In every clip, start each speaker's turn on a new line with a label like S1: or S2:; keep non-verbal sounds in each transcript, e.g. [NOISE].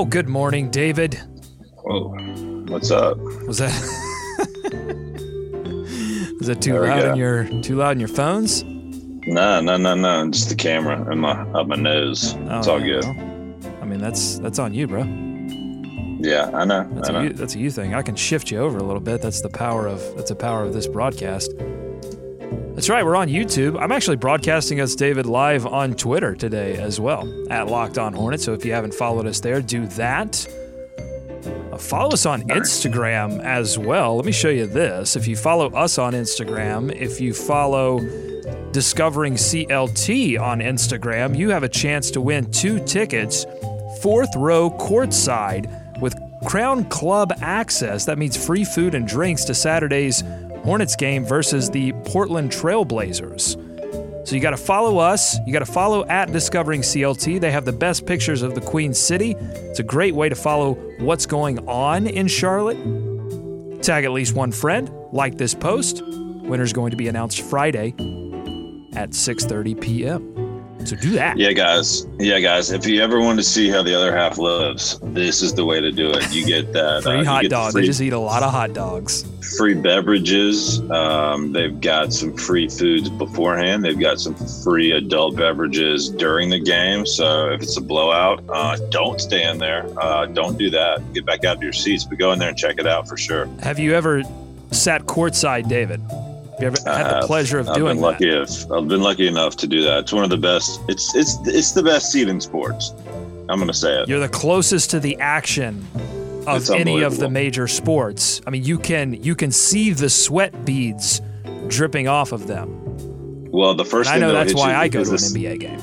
S1: Oh, good morning, David.
S2: Whoa, what's up?
S1: Was that [LAUGHS] was that too
S2: There
S1: loud in your too loud in your phones?
S2: No, no, no, no. Just the camera and my up my nose. Oh, it's
S1: Oh,
S2: all
S1: yeah,
S2: good.
S1: well, I mean, that's that's on you, bro.
S2: Yeah, I know.
S1: That's
S2: I
S1: a
S2: know.
S1: you, that's a you thing. I can shift you over a little bit. That's the power of that's the power of this broadcast. That's right. We're on YouTube. I'm actually broadcasting us, David, live on Twitter today as well at Locked On Hornet. So if you haven't followed us there, do that. Uh, follow us on Instagram as well. Let me show you this. If you follow us on Instagram, if you follow Discovering CLT on Instagram, you have a chance to win two tickets, fourth row courtside with Crown Club access. That means free food and drinks to Saturday's Hornets game versus the Portland Trailblazers. So you got to follow us. You got to follow at Discovering CLT. They have the best pictures of the Queen City. It's a great way to follow what's going on in Charlotte. Tag at least one friend. Like this post. Winner's going to be announced Friday at 6:30 p.m. So do that.
S2: Yeah, guys. Yeah, guys. If you ever want to see how the other half lives, this is the way to do it. You get that [LAUGHS]
S1: Free
S2: uh,
S1: hot
S2: get the
S1: dogs. They just eat a lot of hot dogs.
S2: free beverages. Um, they've got some free foods beforehand. They've got some free adult beverages during the game. So if it's a blowout, uh, don't stay in there. Uh, don't do that. Get back out of your seats, but go in there and check it out for sure.
S1: Have you ever sat courtside, David? You ever had the pleasure of
S2: I've
S1: doing
S2: been
S1: that?
S2: lucky if I've been lucky enough to do that. It's one of the best. It's it's it's the best seat in sports. I'm gonna say it.
S1: You're the closest to the action of
S2: It's
S1: any of the major sports. I mean, you can you can see the sweat beads dripping off of them.
S2: Well, the first
S1: And I know that's why I go to an
S2: this-
S1: NBA game.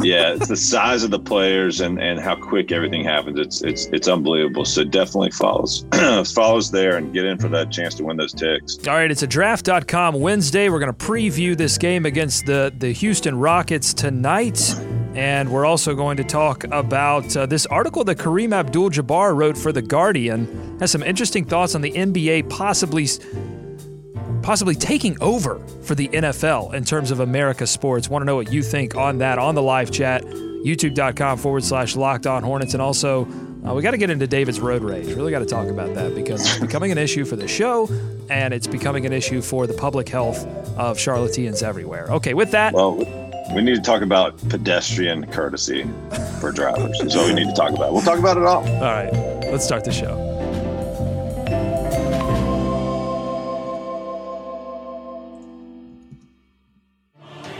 S2: Yeah, it's the size of the players and and how quick everything happens. It's it's it's unbelievable. So definitely follows [CLEARS THROAT] follows there and get in for that chance to win those ticks.
S1: All right, it's a draft.com Wednesday. We're going to preview this game against the, the Houston Rockets tonight. And we're also going to talk about uh, this article that Kareem Abdul Jabbar wrote for The Guardian. Has some interesting thoughts on the NBA possibly possibly taking over for the NFL in terms of America sports. Want to know what you think on that on the live chat, youtube.com forward slash locked on hornets. And also, uh, we got to get into David's road rage. Really got to talk about that because it's becoming an issue for the show and it's becoming an issue for the public health of Charlotteans everywhere. Okay, with that,
S2: Well, we need to talk about pedestrian courtesy for drivers. Is what we need to talk about. We'll talk about it all.
S1: all right, let's start the show.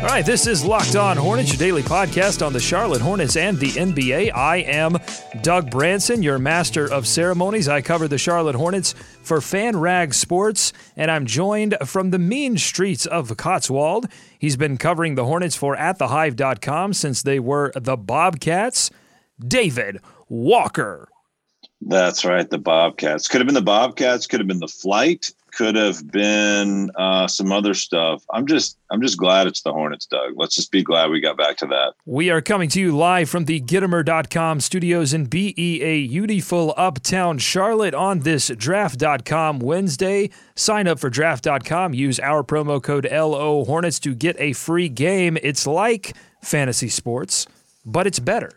S1: All right, this is Locked On Hornets, your daily podcast on the Charlotte Hornets and the NBA. I am Doug Branson, your master of ceremonies. I cover the Charlotte Hornets for Fan Rag Sports, and I'm joined from the mean streets of Cotswold. He's been covering the Hornets for AtTheHive.com since they were the Bobcats. David Walker.
S2: That's right. The Bobcats could have been the Bobcats. Could have been the flight. Could have been uh, some other stuff. I'm just, I'm just glad it's the Hornets, Doug. Let's just be glad we got back to that.
S1: We are coming to you live from the Gittimer.com studios in BEA, beautiful uptown Charlotte on this draft.com Wednesday. Sign up for draft.com. Use our promo code LO Hornets to get a free game. It's like fantasy sports, but it's better.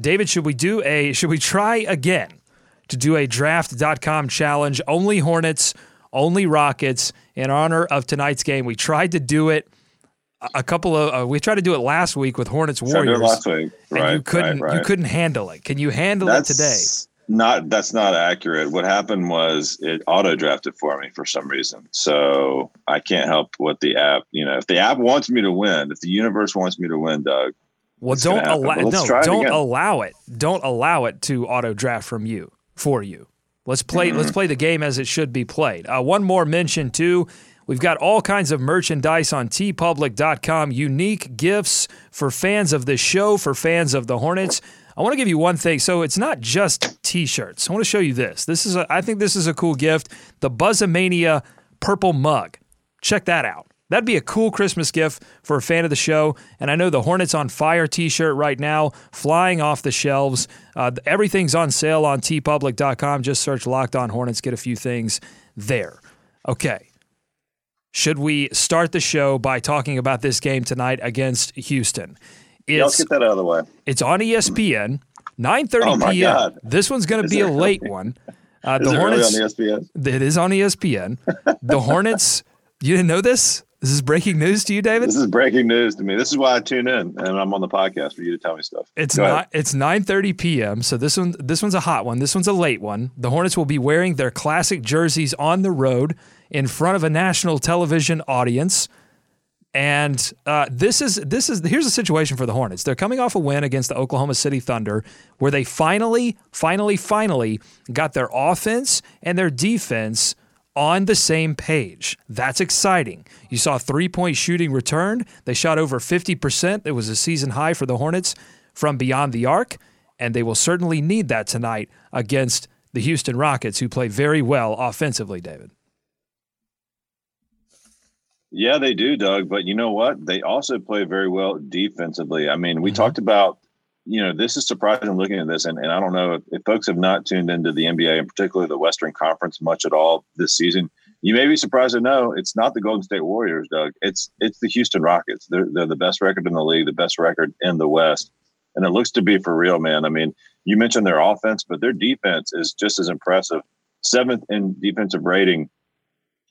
S1: David, should we do a, should we try again to do a draft.com challenge? Only Hornets, only Rockets in honor of tonight's game. We tried to do it a couple of uh, we tried to do it last week with Hornets
S2: Tried to do
S1: Warriors.
S2: last week,
S1: and
S2: right?
S1: you couldn't
S2: right, right.
S1: you couldn't handle it. Can you handle
S2: That's
S1: it today?
S2: Not that's not accurate. What happened was it auto drafted for me for some reason. So I can't help what the app. You know, if the app wants me to win, if the universe wants me to win, Doug.
S1: Well, don't allow no,
S2: it
S1: don't
S2: again.
S1: allow it. Don't allow it to auto draft from you for you. Let's play
S2: Mm-hmm.
S1: let's play the game as it should be played. Uh, one more mention too. We've got all kinds of merchandise on teepublic.com, unique gifts for fans of this show, for fans of the Hornets. I want to give you one thing. So it's not just t-shirts. I want to show you this. This is a, I think this is a cool gift. The Buzzamania purple mug. Check that out. That'd be a cool Christmas gift for a fan of the show. And I know the Hornets on Fire t shirt right now, flying off the shelves. Uh, everything's on sale on teepublic.com. Just search Locked On Hornets, get a few things there. Okay. Should we start the show by talking about this game tonight against Houston?
S2: Yeah, let's get that out of the way.
S1: It's on ESPN, 9:30
S2: Oh,
S1: p.m.
S2: God.
S1: This one's going to be a late
S2: really?
S1: one. [LAUGHS] Uh, the
S2: it
S1: Hornets.
S2: really on ESPN?
S1: It is on ESPN. The [LAUGHS] Hornets. You didn't know this? This is breaking news to you, David.
S2: This is breaking news to me. This is why I tune in, and I'm on the podcast for you to tell me stuff.
S1: It's
S2: Go ahead.
S1: not. It's 9:30 p.m. So this one. This one's a hot one. This one's a late one. The Hornets will be wearing their classic jerseys on the road in front of a national television audience. And uh, this is this is here's the situation for the Hornets. They're coming off a win against the Oklahoma City Thunder, where they finally, finally, finally got their offense and their defense on the same page. That's exciting. You saw three point shooting returned. They shot over 50%. It was a season high for the Hornets from beyond the arc, and they will certainly need that tonight against the Houston Rockets, who play very well offensively, David.
S2: Yeah, they do, Doug. But you know what? They also play very well defensively. I mean, we
S1: Mhm.
S2: talked about, you know, this is surprising looking at this, and, and I don't know if, if folks have not tuned into the NBA and particularly the Western Conference much at all this season. You may be surprised to know it's not the Golden State Warriors, Doug. It's it's the Houston Rockets. They're they're the best record in the league, the best record in the West, and it looks to be for real, man. I mean, you mentioned their offense, but their defense is just as impressive. Seventh in defensive rating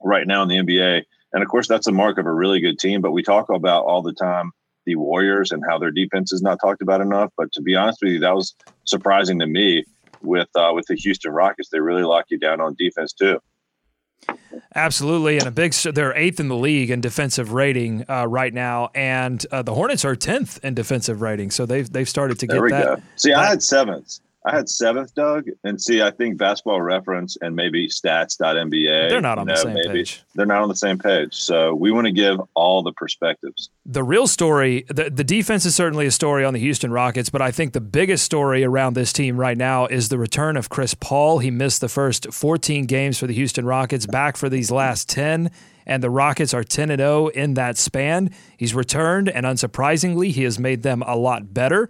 S2: right now in the NBA. And of course, that's a mark of a really good team. But we talk about all the time the Warriors and how their defense is not talked about enough. But to be honest with you, that was surprising to me with uh, with the Houston Rockets. They really lock you down on defense too.
S1: Absolutely, and a big. They're eighth in the league in defensive rating uh, right now, and uh, the Hornets are tenth in defensive rating. So they've they've started to
S2: There
S1: get
S2: we
S1: that.
S2: go. See, I had seventh. I had seventh, Doug. And see, I think basketball reference and maybe stats.nba.
S1: They're not on
S2: you
S1: the same
S2: maybe
S1: page.
S2: They're not on the same page. So we want to give all the perspectives.
S1: The real story, the, the defense is certainly a story on the Houston Rockets, but I think the biggest story around this team right now is the return of Chris Paul. He missed the first 14 games for the Houston Rockets, back for these last 10, and the Rockets are 10 and 0 in that span. He's returned, and unsurprisingly, he has made them a lot better.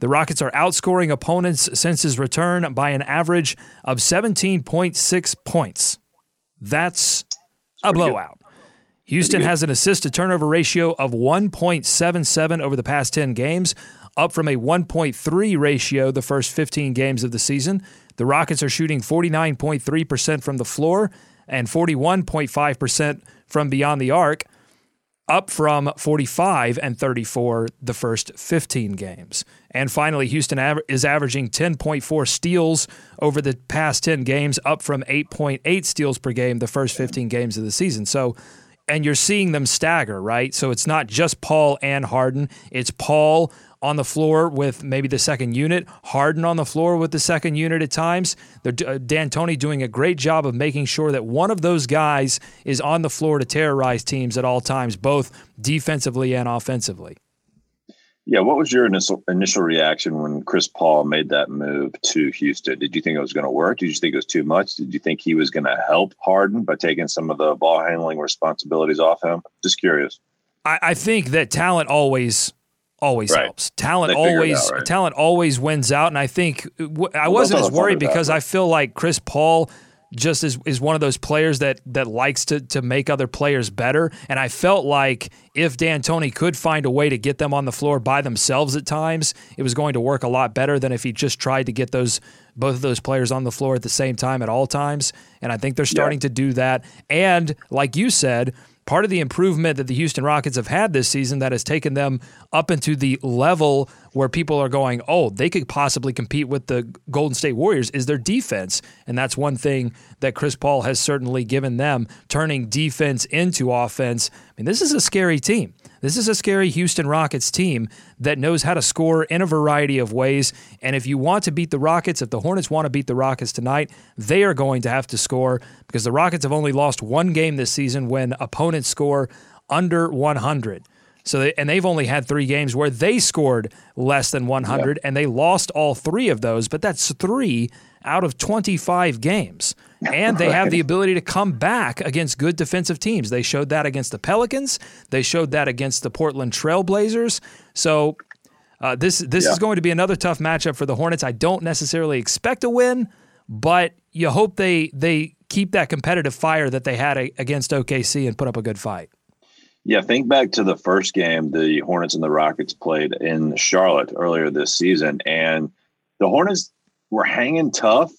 S1: The Rockets are outscoring opponents since his return by an average of 17.6 points. That's a blowout. Houston has an assist to turnover ratio of 1.77 over the past 10 games, up from a 1.3 ratio the first 15 games of the season. The Rockets are shooting 49.3% from the floor and 41.5% from beyond the arc, up from 45 and 34 the first 15 games. And finally, Houston aver- is averaging 10.4 steals over the past 10 games, up from 8.8 steals per game the first 15 games of the season. So, and you're seeing them stagger, right? So it's not just Paul and Harden, it's Paul on the floor with maybe the second unit, Harden on the floor with the second unit at times. They're, uh, D'Antoni doing a great job of making sure that one of those guys is on the floor to terrorize teams at all times, both defensively and offensively.
S2: Yeah, what was your initial initial reaction when Chris Paul made that move to Houston? Did you think it was going to work? Did you think it was too much? Did you think he was going to help Harden by taking some of the ball handling responsibilities off him? Just curious.
S1: I, I think that talent always always
S2: Right.
S1: helps. Talent
S2: They figure it
S1: always
S2: out, right?
S1: talent always wins out, and I think I wasn't
S2: that's
S1: as worried because? I feel like Chris Paul just is is one of those players that that likes to to make other players better, and I felt like if D'Antoni could find a way to get them on the floor by themselves at times, it was going to work a lot better than if he just tried to get those both of those players on the floor at the same time at all times. And I think they're starting to do that. And like you said, part of the improvement that the Houston Rockets have had this season that has taken them up into the level where people are going, oh, they could possibly compete with the Golden State Warriors is their defense. And that's one thing that Chris Paul has certainly given them, turning defense into offense. I mean, this is a scary team. This is a scary Houston Rockets team that knows how to score in a variety of ways. And if you want to beat the Rockets, if the Hornets want to beat the Rockets tonight, they are going to have to score because the Rockets have only lost one game this season when opponents score under 100. So they, and they've only had three games where they scored less than 100 and they lost all three of those, but that's three out of 25 games. And they have the ability to come back against good defensive teams. They showed that against the Pelicans. They showed that against the Portland Trailblazers. So uh, this this
S2: Yeah.
S1: is going to be another tough matchup for the Hornets. I don't necessarily expect a win, but you hope they they keep that competitive fire that they had a, against OKC and put up a good fight.
S2: Yeah, think back to the first game the Hornets and the Rockets played in Charlotte earlier this season, and the Hornets were hanging tough,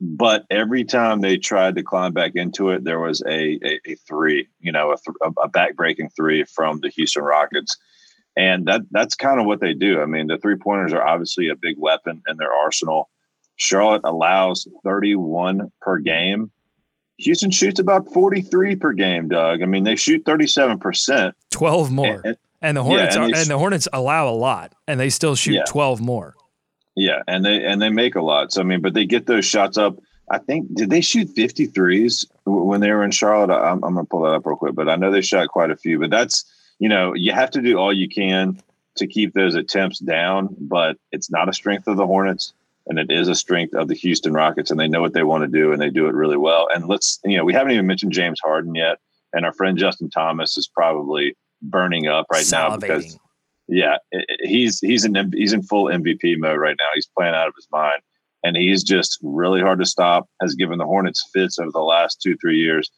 S2: but every time they tried to climb back into it, there was a a, a three, you know, a, th- a back breaking three from the Houston Rockets, and that that's kind of what they do. I mean, the three pointers are obviously a big weapon in their arsenal. Charlotte allows 31 per game. Houston shoots about 43 per game, Doug. I mean, they shoot 37%.
S1: 12 more.
S2: And- and-
S1: And the Hornets
S2: and
S1: are, and the Hornets allow a lot, and they still shoot
S2: Yeah.
S1: 12 more.
S2: Yeah, and they and they make a lot. So I mean, but they get those shots up. I think did they shoot 53s when they were in Charlotte? I'm, I'm gonna pull that up real quick, but I know they shot quite a few. But that's you know you have to do all you can to keep those attempts down. But it's not a strength of the Hornets, and it is a strength of the Houston Rockets, and they know what they want to do, and they do it really well. And let's you know we haven't even mentioned James Harden yet, and our friend Justin Thomas is probably burning up right now because
S1: Salivating.
S2: Yeah, i- i- he's he's in he's in full MVP mode right now. He's playing out of his mind, and he's just really hard to stop. Has given the Hornets fits over the last two three years.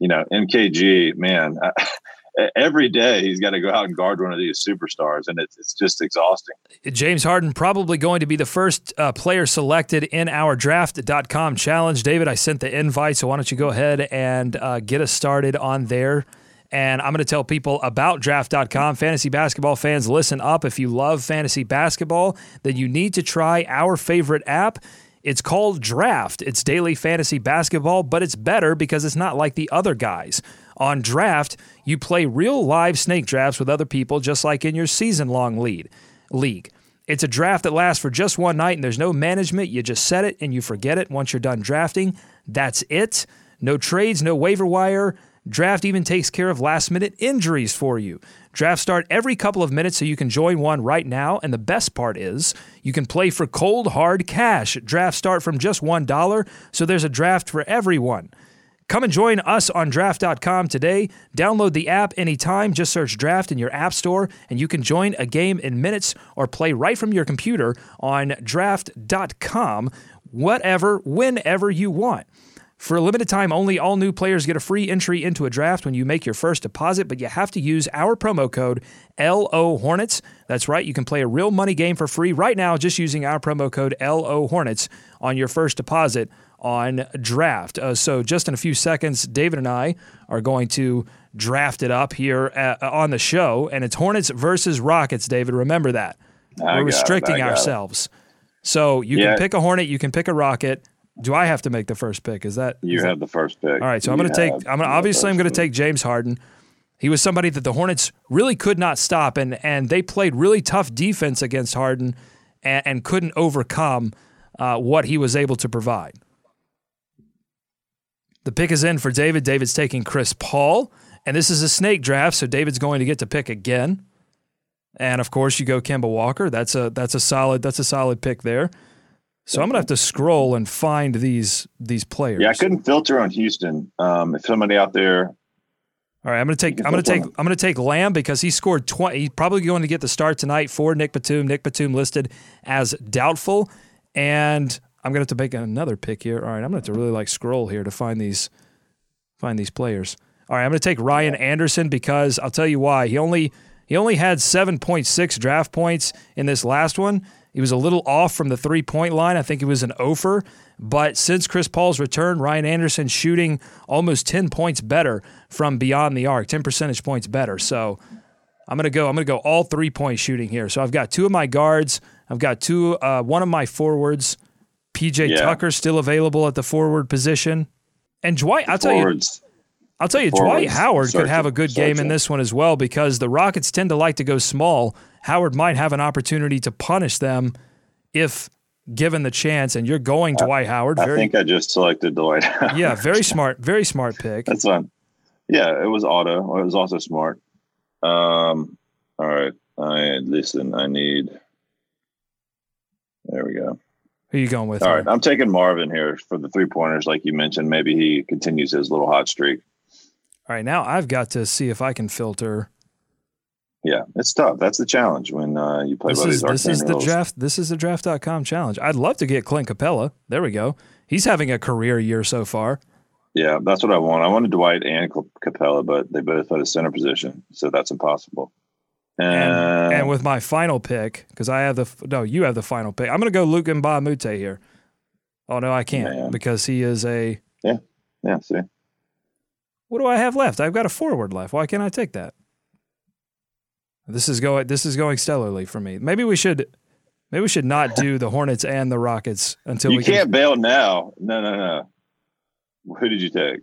S2: You know, MKG man, [LAUGHS] every day he's got to go out and guard one of these superstars, and it's it's just exhausting.
S1: James Harden probably going to be the first uh, player selected in our draft.com challenge. David, I sent the invite, so why don't you go ahead and uh, get us started on there? And I'm going to tell people about draft.com. Fantasy basketball fans, listen up. If you love fantasy basketball, then you need to try our favorite app. It's called Draft. It's daily fantasy basketball, but it's better because it's not like the other guys. On Draft, you play real live snake drafts with other people, just like in your season long lead league. It's a draft that lasts for just one night and there's no management. You just set it and you forget it once you're done drafting. That's it. No trades, no waiver wire. Draft even takes care of last minute injuries for you. Drafts start every couple of minutes so you can join one right now. And the best part is you can play for cold, hard cash. Drafts start from just $1, so there's a draft for everyone. Come and join us on draft.com today. Download the app anytime. Just search draft in your app store and you can join a game in minutes or play right from your computer on draft.com, whatever, whenever you want. For a limited time only, all new players get a free entry into a draft when you make your first deposit, but you have to use our promo code LO Hornets. That's right, you can play a real money game for free right now just using our promo code LO Hornets on your first deposit on draft. Uh, so, just in a few seconds, David and I are going to draft it up here uh, on the show, and it's Hornets versus Rockets, David. Remember that.
S2: I
S1: We're
S2: it,
S1: restricting
S2: it.
S1: ourselves. So, you
S2: Yeah.
S1: can pick a Hornet, you can pick a Rocket. Do I have to make the first pick? Is that
S2: You
S1: is that-
S2: have the first pick.
S1: all right, so I'm going to take. I'm gonna, obviously I'm going to take James Harden. He was somebody that the Hornets really could not stop, and and they played really tough defense against Harden, and, and couldn't overcome uh, what he was able to provide. The pick is in for David. David's taking Chris Paul, and this is a snake draft, so David's going to get to pick again. And of course, you go Kemba Walker. That's a that's a solid that's a solid pick there. So I'm gonna have to scroll and find these these players.
S2: Yeah, I couldn't filter on Houston. Um, if somebody out there,
S1: All right, I'm going to take. I'm going to take. I'm going to take Lamb because he scored 20. He's probably going to get the start tonight for Nick Batum. Nick Batum listed as doubtful, and I'm going to have to make another pick here. All right, I'm going to have to really like scroll here to find these, find these players. All right, I'm going to take Ryan Anderson because I'll tell you why. He only he only had 7.6 draft points in this last one. He was a little off from the three point line. I think he was an offer. But since Chris Paul's return, Ryan Anderson shooting almost 10 points better from beyond the arc, 10 percentage points better. So I'm gonna go. I'm gonna go all three point shooting here. So I've got two of my guards. I've got two. Uh, one of my forwards. PJ
S2: Yeah.
S1: Tucker still available at the forward position. And Dwight, I'll tell you, I'll tell you, Dwight Howard could have a good game in this one as well because the Rockets tend to like to go small. Howard might have an opportunity to punish them if given the chance. And you're going Dwight Howard.
S2: I think I just selected Dwight.
S1: yeah, very [LAUGHS] smart, very smart pick.
S2: That's fine. Yeah, it was auto. It was also smart. Um, all right. I listen. I need. There we go.
S1: Who are you going with?
S2: All right, I'm taking Marvin here for the three pointers, like you mentioned. Maybe he continues his little hot streak.
S1: All right, now I've got to see if I can filter.
S2: Yeah, it's tough. That's the challenge when uh, you play
S1: This is this is the
S2: rules.
S1: draft. This is the draft.com challenge. I'd love to get Clint Capela. There we go. He's having a career year so far.
S2: Yeah, that's what I want. I wanted Dwight and Capela, but they both had a center position, so that's impossible.
S1: And,
S2: And,
S1: and with my final pick, because I have the no, you have the final pick. I'm going to go Luke and Mute here. Oh no, I can't
S2: Man.
S1: because he is a.
S2: Yeah, yeah, see,
S1: What do I have left? I've got a forward left. Why can't I take that? This is going. This is going stellarly for me. Maybe we should. Maybe we should not do the Hornets and the Rockets until
S2: you
S1: we
S2: can't
S1: can.
S2: bail now. No, no, no. Who did you take?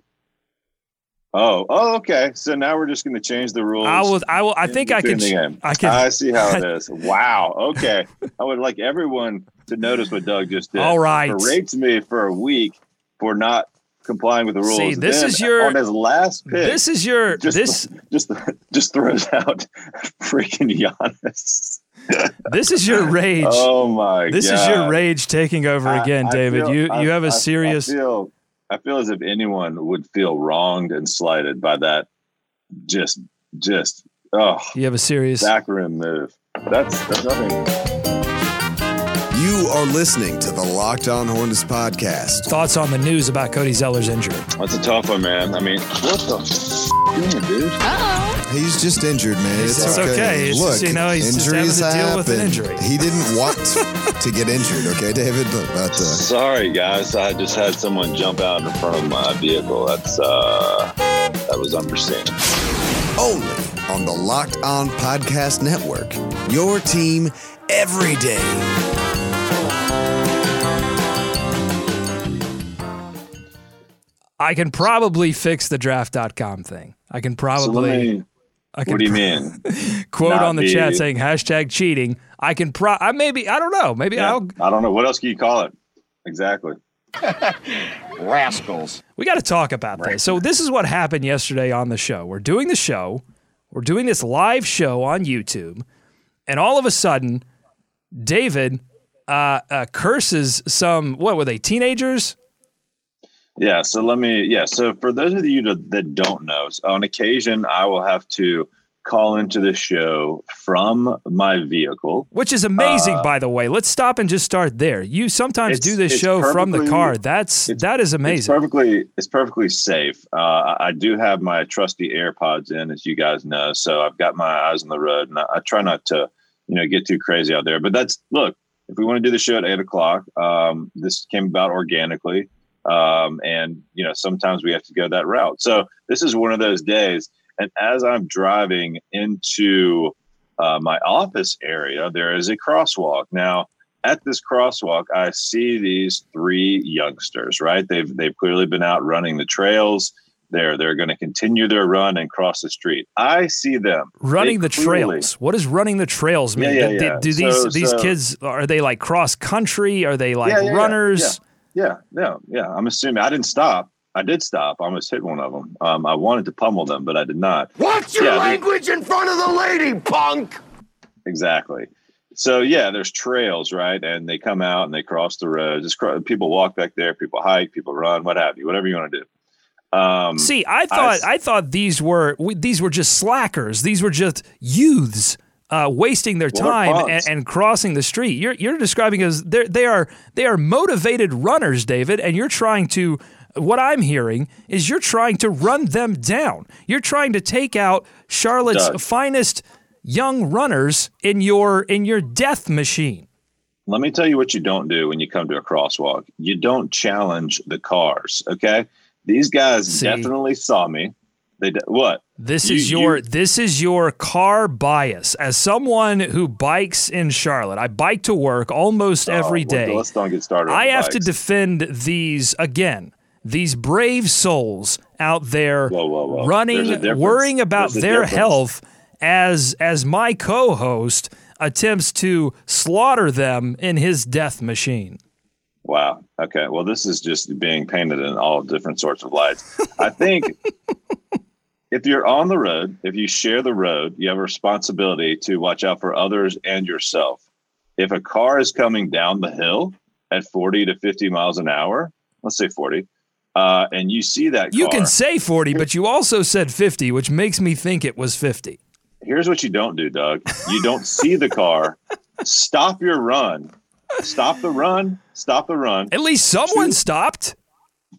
S2: Oh, oh, okay. So now we're just going to change the rules.
S1: I will. I will. I think I can. I can.
S2: I see how it [LAUGHS] is. Wow. Okay. I would like everyone to notice what Doug just did.
S1: All right.
S2: Berates me for a week for not complying with the rules.
S1: See, this
S2: Then
S1: is your-
S2: on his last pick.
S1: This is your.
S2: just
S1: this.
S2: just just throws out [LAUGHS] freaking Giannis.
S1: This is your rage.
S2: Oh my god.
S1: this
S2: god.
S1: is your rage taking over
S2: I-
S1: again,
S2: I
S1: David.
S2: feel-
S1: you
S2: I-
S1: you have a serious.
S2: I feel, I feel as if anyone would feel wronged and slighted by that. Just, just, oh,
S1: you have a serious.
S2: backroom move. That's that's nothing.
S3: You are listening to the Locked On Hornets podcast.
S1: Thoughts on the news about Cody Zeller's injury?
S2: That's a tough one, man. I mean, what the f- doing, dude? Uh-oh.
S3: He's just injured, man. It's,
S1: It's okay. It's
S3: Look,
S1: just, you know, he's just
S3: injuries
S1: having to deal with an
S3: happen.
S1: injury.
S3: He didn't want to get injured, okay, [LAUGHS] David? But uh,
S2: Sorry, guys. I just had someone jump out in front of my vehicle. That's uh, that was unforeseen.
S3: only on the Locked On Podcast Network. Your team every day.
S1: I can probably fix the draft.com thing. I can probably.
S2: let.
S1: I can
S2: What do you mean? [LAUGHS]
S1: quote
S2: not
S1: on the chat saying hashtag cheating. I can pro. I maybe I don't know. Maybe
S2: Yeah,
S1: I'll.
S2: I don't know. What else can you call it? Exactly. [LAUGHS]
S4: rascals.
S1: We got to talk about this. So this is what happened yesterday on the show. We're doing the show. We're doing this live show on YouTube, and all of a sudden, David uh, uh, curses some. What were they? Teenagers?
S2: Yeah. So let me. Yeah. So for those of you that that don't know, on occasion I will have to call into the show from my vehicle.
S1: Which is amazing, by the way. Let's stop and just start there. You sometimes
S2: Uh,
S1: do this show from the car. That's
S2: it's-
S1: that is
S2: It's
S1: amazing.
S2: perfectly. It's perfectly safe. Uh, I- I do have my trusty AirPods in, as you guys know. So I've got my eyes on the road, and I, I try not to, you know, get too crazy out there. But that's look. If we want to do the show at eight o'clock, um, this came about organically, um, and you know sometimes we have to go that route. So this is one of those days. And as I'm driving into uh, my office area, there is a crosswalk. Now, at this crosswalk, I see these three youngsters. Right? They've they've clearly been out running the trails. They're they're going to continue their run and cross the street. I see them
S1: running
S2: They
S1: the
S2: clearly-
S1: trails. What does running the trails mean?
S2: Yeah, yeah,
S1: Do- do-
S2: yeah.
S1: Do, these
S2: So-
S1: these
S2: so-
S1: kids are they like cross country? Are they like
S2: Yeah, yeah, yeah,
S1: runners?
S2: Yeah, yeah, yeah. I'm assuming I didn't stop. I did stop. I almost hit one of them. Um, I wanted to pummel them, but I did not.
S4: Watch your
S2: Yeah, they-
S4: language in front of the lady, punk.
S2: Exactly. So yeah, there's trails, right? And they come out and they cross the road. Just cro- people walk back there. People hike. People run. What have you? Whatever you want to do. Um,
S1: See, I thought I thought these were these were just slackers. These were just youths uh, wasting their time and, and crossing the street. You're you're describing as they they are they are motivated runners, David, and you're trying to. What I'm hearing is you're trying to run them down. You're trying to take out Charlotte's
S2: Doug.
S1: finest young runners in your in your death machine.
S2: let me tell you what you don't do when you come to a crosswalk. You don't challenge the cars. Okay, these guys
S1: See.
S2: definitely saw me. They d- what?
S1: This
S2: You-
S1: is your
S2: you-
S1: this is your car bias. As someone who bikes in Charlotte, I bike to work almost oh, every
S2: Oh, well, let's don't get started.
S1: I have to defend these again. These brave souls out there
S2: Whoa, whoa, whoa.
S1: Running, worrying about their
S2: difference.
S1: health as as my co-host attempts to slaughter them in his death machine.
S2: Wow. Okay. Well, this is just being painted in all different sorts of lights. I think [LAUGHS] if you're on the road, if you share the road, you have a responsibility to watch out for others and yourself. If a car is coming down the hill, at 40 to 50 miles an hour, let's say 40, uh, and you see that
S1: You
S2: car,
S1: can say 40, but you also said 50, which makes me think it was 50.
S2: here's what you don't do, Doug. You don't see the car. Stop your run. Stop the run. Stop the run.
S1: At least someone
S2: Two-
S1: stopped.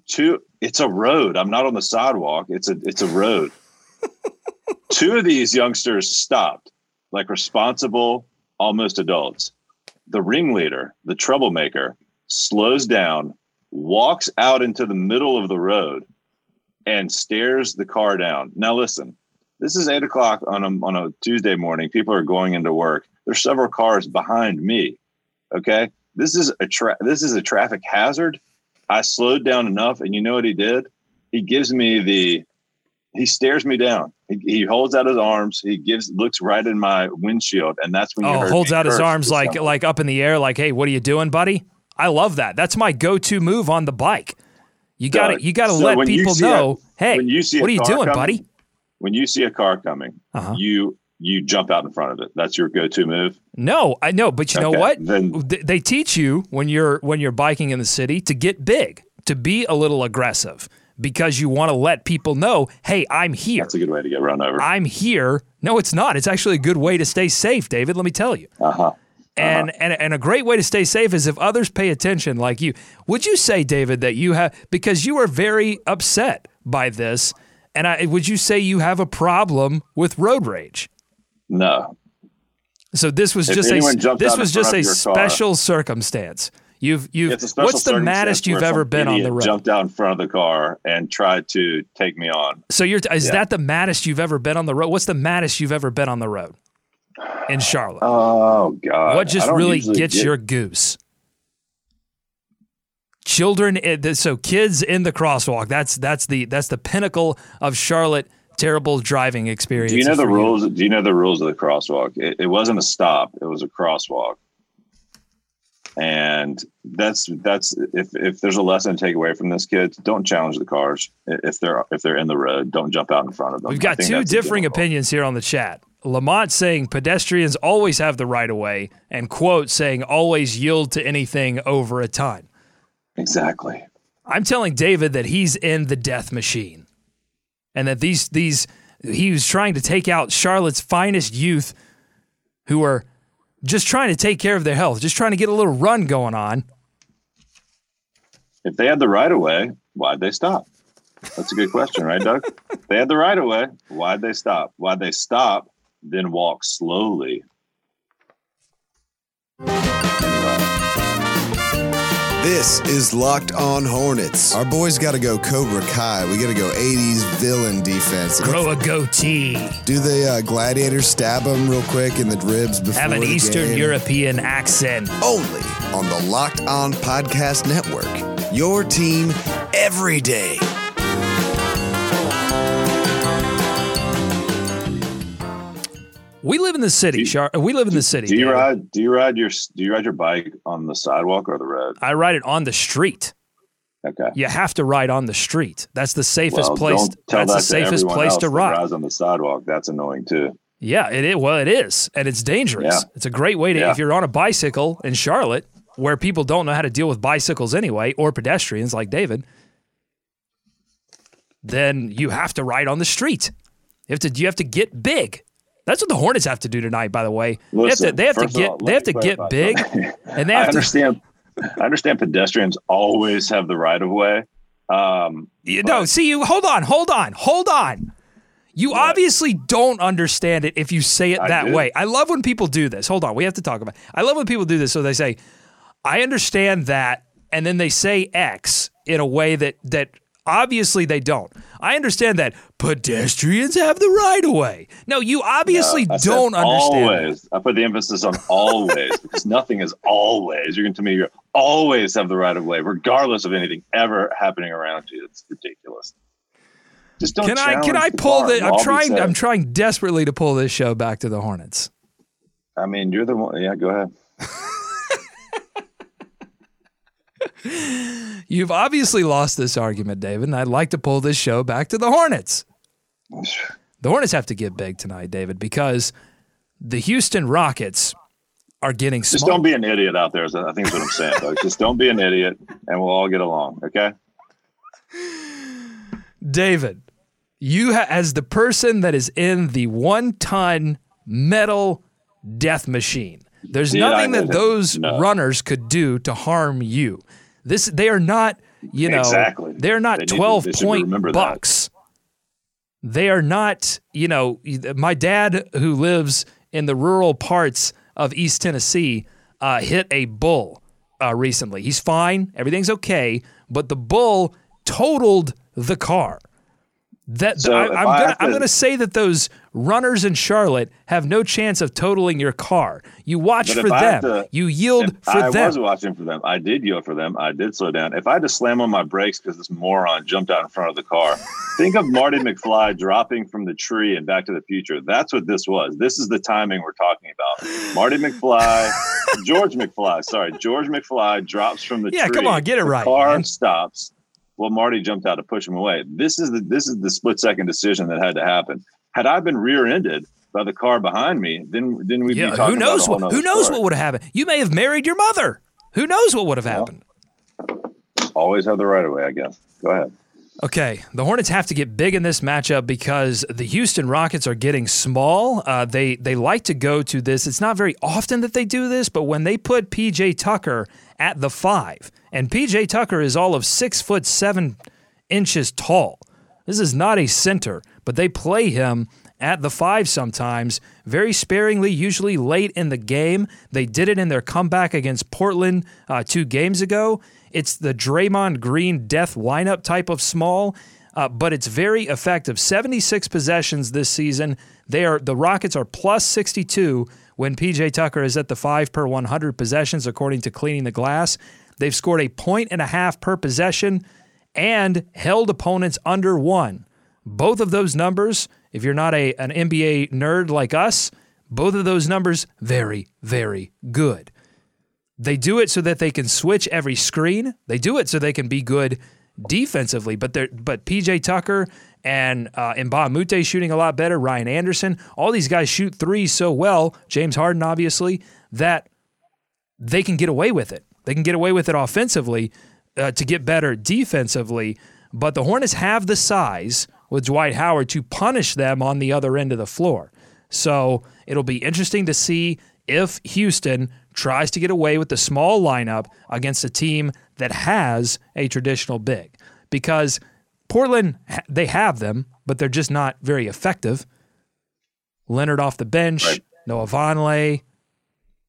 S2: Two. It's a road. I'm not on the sidewalk. It's a it's a road. Two of these youngsters stopped, like responsible, almost adults. The ringleader, the troublemaker, slows down, walks out into the middle of the road, and stares the car down. Now listen, this is eight o'clock on a on a Tuesday morning. People are going into work. There's several cars behind me. Okay, this is a tra- this is a traffic hazard. I slowed down enough, and you know what he did? He gives me the he stares me down. He, he holds out his arms. He gives looks right in my windshield, and that's when
S1: Oh, holds out his arms like
S2: someone.
S1: like up in the air, like, "Hey, what are you doing, buddy?" I love that. That's my go-to move on the bike. You got to you got to
S2: so
S1: let people
S2: see a-
S1: know, "Hey,
S2: when you see
S1: what are you doing,
S2: coming,
S1: buddy?"
S2: when you see a car coming,
S1: Uh-huh.
S2: you you jump out in front of it. That's your go-to move.
S1: No, I know, but you know what?
S2: then-
S1: they teach you when you're when you're biking in the city to get big, to be a little aggressive because you want to let people know, "Hey, I'm here.
S2: That's a good way to get run over.
S1: I'm here." No, it's not. It's actually a good way to stay safe, David, let me tell you.
S2: Uh-huh.
S1: And, and and a great way to stay safe is if others pay attention like you. Would you say, David, that you have because you are very upset by this, and I, would you say you have a problem with road rage?
S2: No,
S1: So this was
S2: If
S1: just a this was just a
S2: your car-
S1: special circumstance. You've you've
S2: it's a special
S1: what's the maddest you've ever been on the road?
S2: Jumped out in front of the car and tried to take me on.
S1: So you're is
S2: Yeah.
S1: that the maddest you've ever been on the road? What's the maddest you've ever been on the road in Charlotte?
S2: Oh God!
S1: what just really gets
S2: get-
S1: your goose? Children, so kids in the crosswalk. That's that's the that's the pinnacle of Charlotte. Terrible driving experience.
S2: Do you know the rules? Do you know the rules of the crosswalk? It, it wasn't a stop; it was a crosswalk. And that's that's if if there's a lesson to take away from this, kids, don't challenge the cars if they're if they're in the road. Don't jump out in front of them.
S1: We've got two differing opinions here on the chat. Lamont saying pedestrians always have the right of way, and quote saying always yield to anything over a ton
S2: Exactly.
S1: I'm telling David that he's in the death machine, and that these these he was trying to take out Charlotte's finest youth, who are just trying to take care of their health, just trying to get a little run going on.
S2: If they had the right of way, why'd they stop? That's a good question, right, Doug? They had the right of way, why'd they stop? Why'd they stop, then walk slowly?
S3: This is Locked On Hornets. Our boys got to go Cobra Kai. We got to go 80s villain defense.
S1: Grow a goatee,
S3: Do the uh, gladiators stab them real quick in the ribs before
S1: have an Eastern
S3: game?
S1: European accent.
S3: Only on the Locked On Podcast Network. Your team every day.
S1: We live in the city,
S2: you-
S1: Char- We live in the city.
S2: Do you ride? Do you ride your? Do you ride your bike on the sidewalk or the road?
S1: I ride it on the street.
S2: Okay.
S1: You have to ride on the street. That's the safest
S2: Well,
S1: place. That's
S2: that
S1: the safest place to ride.
S2: rides on the sidewalk. That's annoying too.
S1: Yeah, it is. Well, it is, and it's dangerous.
S2: Yeah.
S1: It's a great way to
S2: Yeah.
S1: if you're on a bicycle in Charlotte, where people don't know how to deal with bicycles anyway, or pedestrians like David. Then you have to ride on the street. You have to. You have to get big. That's what the Hornets have to do tonight. By the way,
S2: Listen,
S1: they have to. They have to get
S2: all,
S1: they have to get big,
S2: something. [LAUGHS]
S1: and they
S2: I
S1: have to.
S2: understand. I understand pedestrians always have the right of way. Um,
S1: You, no, see you. Hold on, hold on, hold on. You obviously don't understand it if you say it
S2: I
S1: that
S2: do.
S1: way. I love when people do this. Hold on, we have to talk about. I love when people do this. So they say, "I understand that," and then they say X in a way that that obviously they don't. I understand that pedestrians have the right of way. No, you obviously
S2: said
S1: don't understand. that.
S2: Always. I put the emphasis on always because nothing is always. You're going to tell me you always have the right of way, regardless of anything ever happening around you. It's ridiculous. Just don't.
S1: Can I can I pull the? I'm trying. I'm trying desperately to pull this show back to the Hornets.
S2: I mean, you're the one. Yeah, go ahead. [LAUGHS] [LAUGHS]
S1: You've obviously lost this argument, David, and I'd like to pull this show back to the Hornets. The Hornets have to get big tonight, David, because the Houston Rockets are getting
S2: Just don't be an idiot out there. I think is what I'm saying. folks. Just don't be an idiot, and we'll all get along. Okay.
S1: David, you ha- as the person that is in the one ton metal death machine. There's
S2: Did
S1: nothing that those
S2: No.
S1: runners could do to harm you. This they are not, you know,
S2: Exactly.
S1: they're not
S2: They need to-
S1: 12
S2: they should
S1: point
S2: remember that.
S1: bucks. They are not, you know, my dad who lives in the rural parts of East Tennessee uh, hit a bull uh, recently. He's fine, everything's okay, but the bull totaled the car. That
S2: So
S1: I, I'm gonna
S2: to-
S1: I'm gonna say that those runners in Charlotte have no chance of totaling your car. You watch for them.
S2: to-
S1: you yield for
S2: I
S1: them.
S2: was watching for them. I did yield for them. I did slow down. If I had to slam on my brakes because this moron jumped out in front of the car, think of Marty [LAUGHS] McFly dropping from the tree and Back to the Future. That's what this was. This is the timing we're talking about. Marty McFly, [LAUGHS] George McFly. Sorry, George McFly drops from the
S1: Yeah,
S2: tree.
S1: Yeah, come on, get it
S2: the
S1: right,
S2: Car
S1: man.
S2: stops. Well, Marty jumped out to push him away. This is the this is the split second decision that had to happen. Had I been rear-ended by the car behind me, then then we'd
S1: yeah,
S2: be talking
S1: who knows
S2: about
S1: what who knows
S2: story.
S1: what would have happened? You may have married your mother. Who knows what would have happened?
S2: always have the right of way, I guess. Go ahead.
S1: Okay, the Hornets have to get big in this matchup because the Houston Rockets are getting small. Uh, they they like to go to this. It's not very often that they do this, but when they put PJ Tucker at the five, and PJ Tucker is all of six foot seven inches tall. This is not a center, but they play him at the five sometimes, very sparingly, usually late in the game. They did it in their comeback against Portland uh, two games ago. It's the Draymond Green death lineup type of small, uh, but it's very effective. 76 possessions this season. They are the Rockets are plus 62 when PJ Tucker is at the five per 100 possessions, according to Cleaning the Glass. They've scored a point and a half per possession and held opponents under one. Both of those numbers, if you're not a an NBA nerd like us, both of those numbers very very good. They do it so that they can switch every screen. They do it so they can be good defensively. But they're but PJ Tucker and uh, Mbah a Moute shooting a lot better. Ryan Anderson, all these guys shoot threes so well. James Harden, obviously, that they can get away with it. They can get away with it offensively uh, to get better defensively. But the Hornets have the size with Dwight Howard to punish them on the other end of the floor. So it'll be interesting to see if Houston tries to get away with the small lineup against a team that has a traditional big. Because Portland, they have them, but they're just not very effective. Leonard off the bench,
S2: Right.
S1: Noah Vonleh.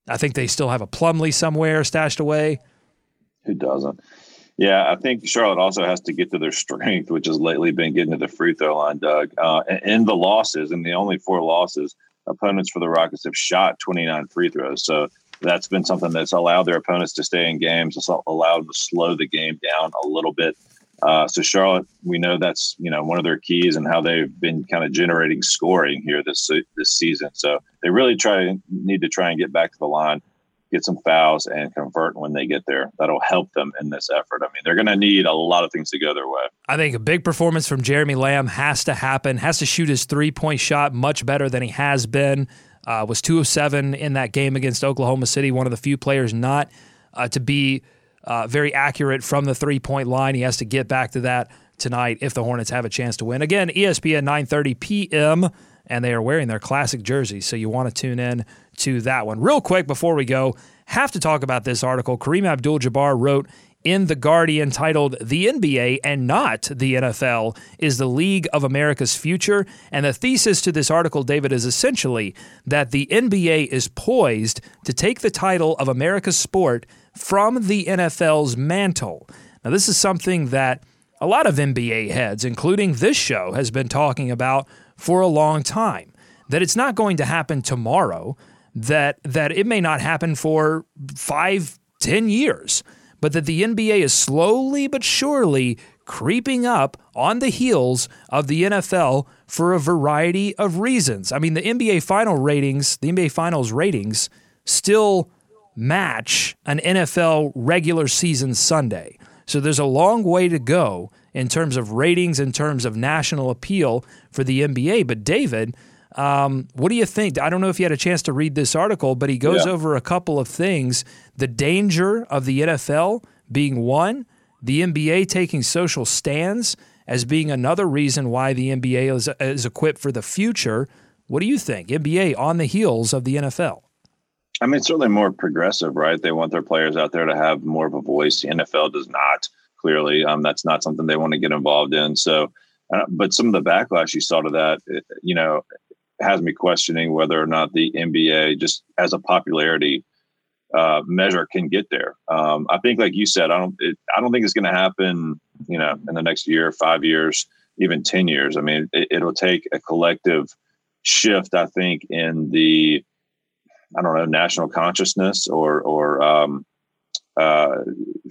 S1: I think they still have a Plumlee somewhere stashed away.
S2: Who doesn't? Yeah, I think Charlotte also has to get to their strength, which has lately been getting to the free throw line, Doug. Uh, and in the losses, in the only four losses, opponents for the Rockets have shot 29 free throws. So that's been something that's allowed their opponents to stay in games. It's allowed to slow the game down a little bit. Uh, so Charlotte, we know that's you know one of their keys and how they've been kind of generating scoring here this this season. So they really try need to try and get back to the line, get some fouls, and convert when they get there. That'll help them in this effort. I mean, they're going to need a lot of things to go their way.
S1: I think a big performance from Jeremy Lamb has to happen. Has to shoot his three point shot much better than he has been. Uh, was two of seven in that game against Oklahoma City. One of the few players not uh, to be uh, very accurate from the three point line. He has to get back to that tonight if the Hornets have a chance to win. Again, ESPN 9:30 p.m. and they are wearing their classic jerseys, so you want to tune in to that one. Real quick before we go, have to talk about this article. Kareem Abdul-Jabbar wrote in The Guardian titled The NBA and Not the NFL is the League of America's Future. And the thesis to this article, David, is essentially that the NBA is poised to take the title of America's sport from the NFL's mantle. Now, this is something that a lot of NBA heads, including this show, has been talking about for a long time. That it's not going to happen tomorrow, that that it may not happen for five, ten years, but that the NBA is slowly but surely creeping up on the heels of the NFL for a variety of reasons. I mean, the NBA final ratings, the NBA finals ratings still match an NFL regular season Sunday. So there's a long way to go in terms of ratings, in terms of national appeal for the NBA. But David, Um, what do you think? I don't know if you had a chance to read this article, but he goes
S2: Yeah.
S1: over a couple of things. The danger of the NFL being one, the NBA taking social stands as being another reason why the NBA is, is equipped for the future. What do you think? NBA on the heels of the NFL.
S2: I mean, it's certainly more progressive, right? They want their players out there to have more of a voice. The NFL does not. Clearly, um, that's not something they want to get involved in. So, uh, but some of the backlash you saw to that, you know, has me questioning whether or not the NBA, just as a popularity uh, measure, can get there. Um, I think, like you said, I don't. It, I don't think it's going to happen. You know, in the next year, five years, even ten years. I mean, it, it'll take a collective shift. I think in the I don't know, national consciousness or or um, uh,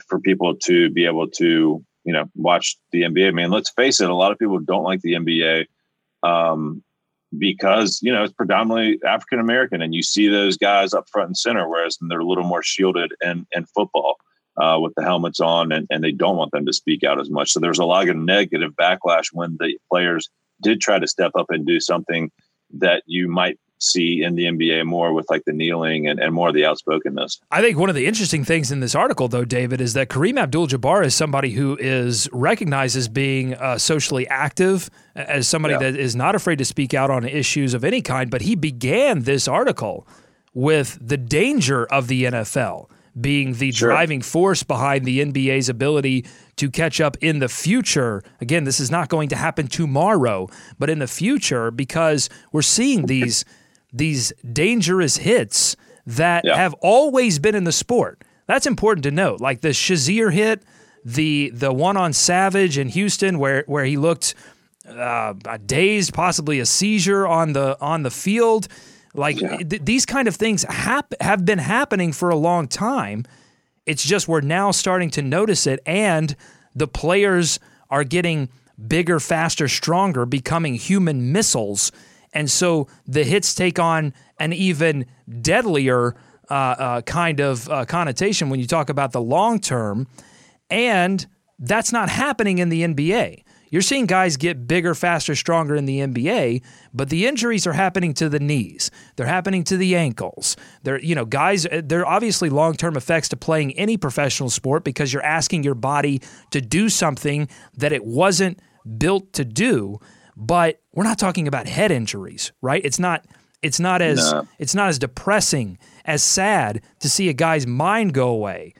S2: for people to be able to you know watch the NBA. I mean, let's face it, a lot of people don't like the NBA um, because you know it's predominantly African American, and you see those guys up front and center, whereas they're a little more shielded in in football. Uh, with the helmets on, and, and they don't want them to speak out as much. So there's a lot of negative backlash when the players did try to step up and do something that you might see in the NBA more with like the kneeling and, and more of the outspokenness.
S1: I think one of the interesting things in this article, though, David, is that Kareem Abdul-Jabbar is somebody who is recognized as being uh, socially active, as somebody
S2: Yeah.
S1: that is not afraid to speak out on issues of any kind. But he began this article with the danger of the NFL being the
S2: Sure.
S1: driving force behind the NBA's ability to catch up in the future. Again, this is not going to happen tomorrow, but in the future because we're seeing these these dangerous hits that
S2: Yeah.
S1: have always been in the sport. That's important to note. Like the Shazier hit, the the one on Savage in Houston where where he looked uh, dazed, possibly a seizure on the on the field. Like th- these kind of things hap- have been happening for a long time. It's just we're now starting to notice it, and the players are getting bigger, faster, stronger, becoming human missiles. And so the hits take on an even deadlier uh, uh, kind of uh, connotation when you talk about the long term. And that's not happening in the NBA. You're seeing guys get bigger, faster, stronger in the NBA, but the injuries are happening to the knees. They're happening to the ankles. They're, you know, guys, there are obviously long term effects to playing any professional sport because you're asking your body to do something that it wasn't built to do. But we're not talking about head injuries, right? It's not it's not as
S2: No.
S1: it's not as depressing, as sad to see a guy's mind go away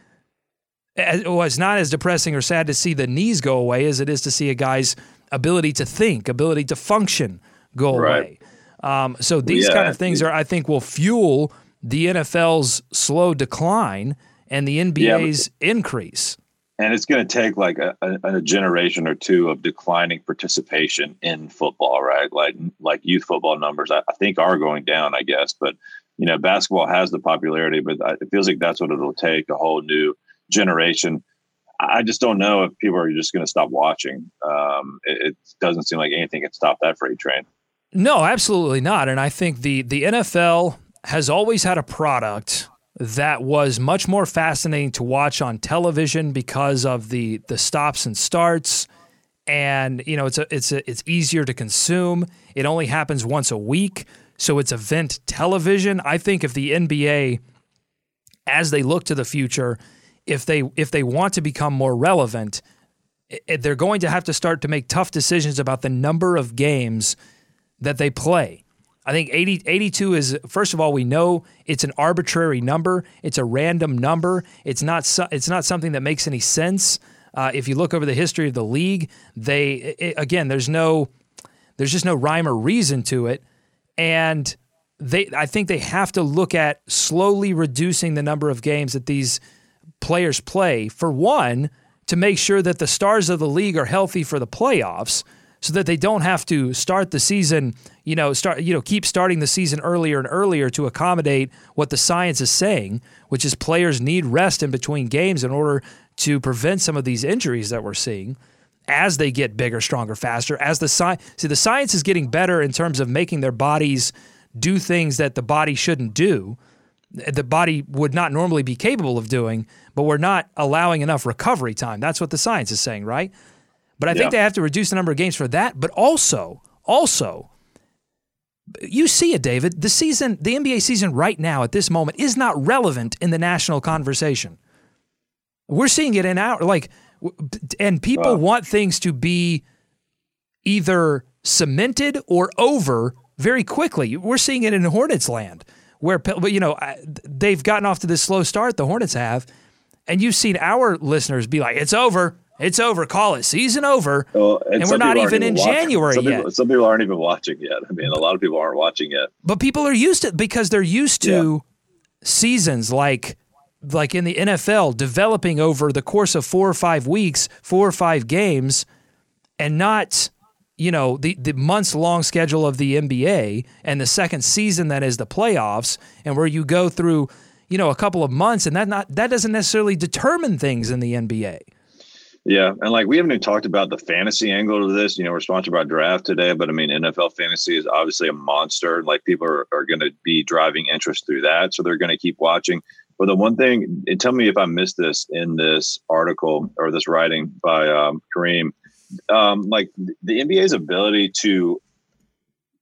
S1: as- well, it's not as depressing or sad to see the knees go away as it is to see a guy's ability to think, ability to function go
S2: Right.
S1: away. Um, so these
S2: Yeah,
S1: kind of things are, I think, will fuel the NFL's slow decline and the NBA's increase.
S2: And it's going to take like a, a, a generation or two of declining participation in football, right? Like like youth football numbers, I, I think are going down, I guess. But you know, basketball has the popularity, but it feels like that's what it'll take a whole new generation. I just don't know if people are just going to stop watching. Um, it, it doesn't seem like anything can stop that freight train.
S1: No, absolutely not. And I think the the NFL has always had a product that was much more fascinating to watch on television because of the the stops and starts and you know it's a, it's a, it's easier to consume. It only happens once a week, so it's event television. I think if the NBA as they look to the future, if they if they want to become more relevant, they're going to have to start to make tough decisions about the number of games that they play. I think 80, 82 is first of all we know it's an arbitrary number. It's a random number. It's not it's not something that makes any sense. Uh, if you look over the history of the league, they i again there's no there's just no rhyme or reason to it, and they I think they have to look at slowly reducing the number of games that these players play. For one, to make sure that the stars of the league are healthy for the playoffs so that they don't have to start the season, you know, start you know, keep starting the season earlier and earlier to accommodate what the science is saying, which is players need rest in between games in order to prevent some of these injuries that we're seeing as they get bigger, stronger, faster, as the science see the science is getting better in terms of making their bodies do things that the body shouldn't do the body would not normally be capable of doing, but we're not allowing enough recovery time. That's what the science is saying, right? But I
S2: Yeah.
S1: think they have to reduce the number of games for that, but also, also You see it, David. The season, the NBA season right now at this moment is not relevant in the national conversation. We're seeing it in our like, and people want things to be either cemented or over very quickly. We're seeing it in Hornets land where you know they've gotten off to this slow start. The Hornets have, and you've seen our listeners be like, "It's over, it's over, call it season over," well, and, and we're not even in watching. January
S2: some
S1: yet.
S2: People, some people aren't even watching yet. I mean, a lot of people aren't watching yet.
S1: But people are used to because they're used to yeah. seasons like like in the NFL developing over the course of four or five weeks, four or five games, and not you know the the months long schedule of the NBA and the second season that is the playoffs and where you go through you know a couple of months and that not that doesn't necessarily determine things in the NBA.
S2: Yeah, and like we haven't even talked about the fantasy angle of this. You know, we're sponsored by Draft today, but I mean, NFL fantasy is obviously a monster. Like people are, are going to be driving interest through that, so they're going to keep watching. But the one thing, and tell me if I missed this in this article or this writing by um, Kareem, um, like the NBA's ability to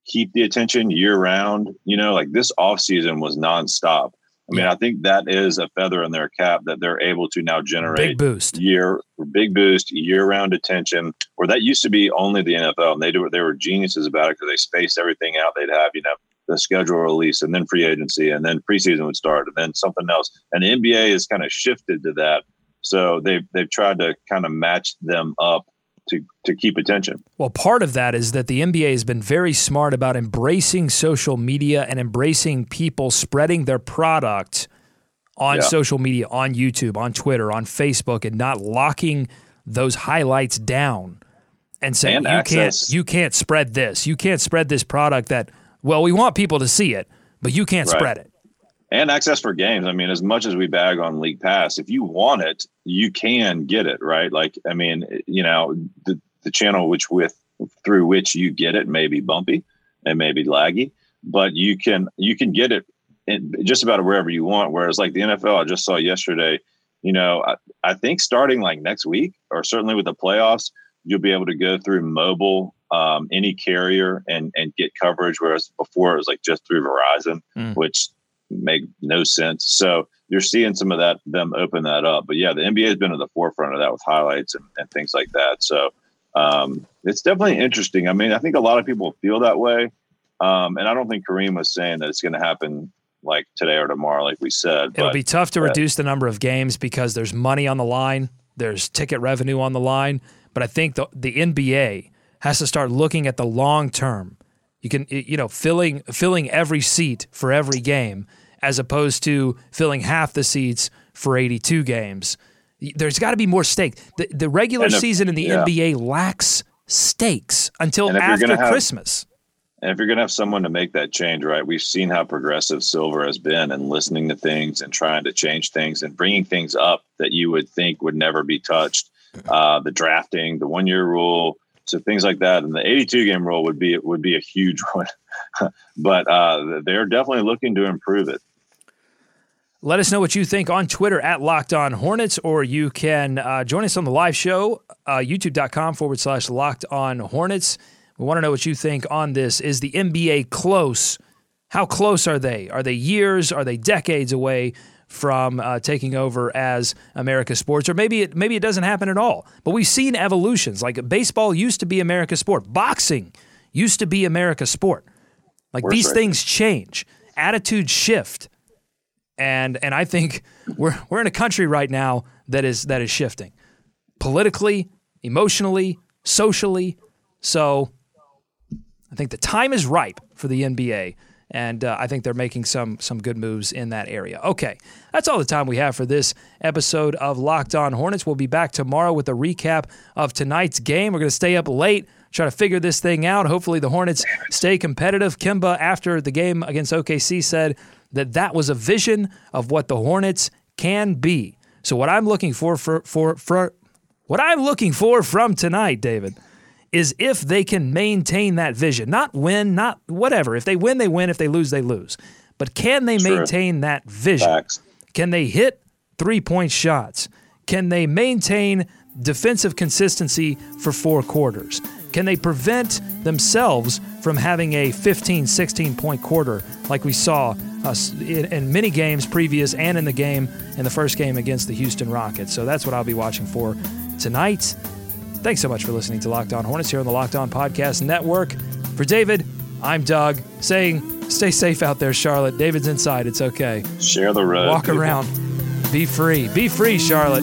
S2: keep the attention year round, you know, like this offseason was nonstop. I mean, I think that is a feather in their cap that they're able to now generate
S1: big boost
S2: year, big boost year round attention. Where that used to be only the NFL, and they do they were geniuses about it because they spaced everything out. They'd have you know the schedule release, and then free agency, and then preseason would start, and then something else. And the NBA has kind of shifted to that, so they've they've tried to kind of match them up to to keep attention.
S1: Well, part of that is that the NBA has been very smart about embracing social media and embracing people spreading their product on yeah. social media, on YouTube, on Twitter, on Facebook, and not locking those highlights down and saying and you access. can't you can't spread this. You can't spread this product that well, we want people to see it, but you can't right. spread it
S2: and access for games. I mean, as much as we bag on League Pass, if you want it, you can get it, right? Like, I mean, you know, the, the channel which with through which you get it may be bumpy and may be laggy, but you can you can get it in just about wherever you want. Whereas like the NFL, I just saw yesterday, you know, I, I think starting like next week or certainly with the playoffs, you'll be able to go through mobile um, any carrier and and get coverage. Whereas before it was like just through Verizon, mm. which make no sense. So you're seeing some of that them open that up. But yeah, the NBA has been at the forefront of that with highlights and, and things like that. So um, it's definitely interesting. I mean, I think a lot of people feel that way. Um, and I don't think Kareem was saying that it's going to happen like today or tomorrow, like we said.
S1: It'll but, be tough to uh, reduce the number of games because there's money on the line, there's ticket revenue on the line. But I think the, the NBA has to start looking at the long term. You can, you know, filling filling every seat for every game as opposed to filling half the seats for 82 games. There's got to be more stake. The, the regular if, season in the yeah. NBA lacks stakes until after have, Christmas.
S2: And if you're going to have someone to make that change, right? We've seen how progressive Silver has been and listening to things and trying to change things and bringing things up that you would think would never be touched. [LAUGHS] Uh, the drafting, the one year rule, so things like that. And the 82 game rule would be would be a huge [LAUGHS] one, but uh, they're definitely looking to improve it.
S1: Let us know what you think on Twitter at Locked On Hornets, or you can uh, join us on the live show, uh, youtube.com forward slash Locked On Hornets. We want to know what you think on this. Is the NBA close? How close are they? Are they years? Are they decades away from uh, taking over as America's sports? Or maybe it maybe it doesn't happen at all. But we've seen evolutions. Like baseball used to be America's sport. Boxing used to be America's sport. Like these right. things change. Attitudes shift and and I think we're we're in a country right now that is that is shifting politically, emotionally, socially. So I think the time is ripe for the NBA, and uh, I think they're making some some good moves in that area. Okay, that's all the time we have for this episode of Locked On Hornets. We'll be back tomorrow with a recap of tonight's game. We're going to stay up late. Try to figure this thing out. Hopefully, the Hornets stay competitive. Kemba, after the game against OKC, said that that was a vision of what the Hornets can be. So what I'm looking for for for, for what I'm looking for from tonight, David, is if they can maintain that vision, not win, not whatever. If they win, they win. If they lose, they lose. But can they True. maintain that vision? Facts. Can they hit three point shots? Can they maintain defensive consistency for four quarters? Can they prevent themselves from having a 15, 16 point quarter like we saw us in, in many games previous and in the game in the first game against the Houston Rockets? So that's what I'll be watching for tonight. Thanks so much for listening to Locked On Hornets here on the Locked On Podcast Network. For David, I'm Doug saying stay safe out there, Charlotte. David's inside. It's okay.
S2: Share the road.
S1: Walk
S2: people.
S1: around. Be free. Be free, Charlotte.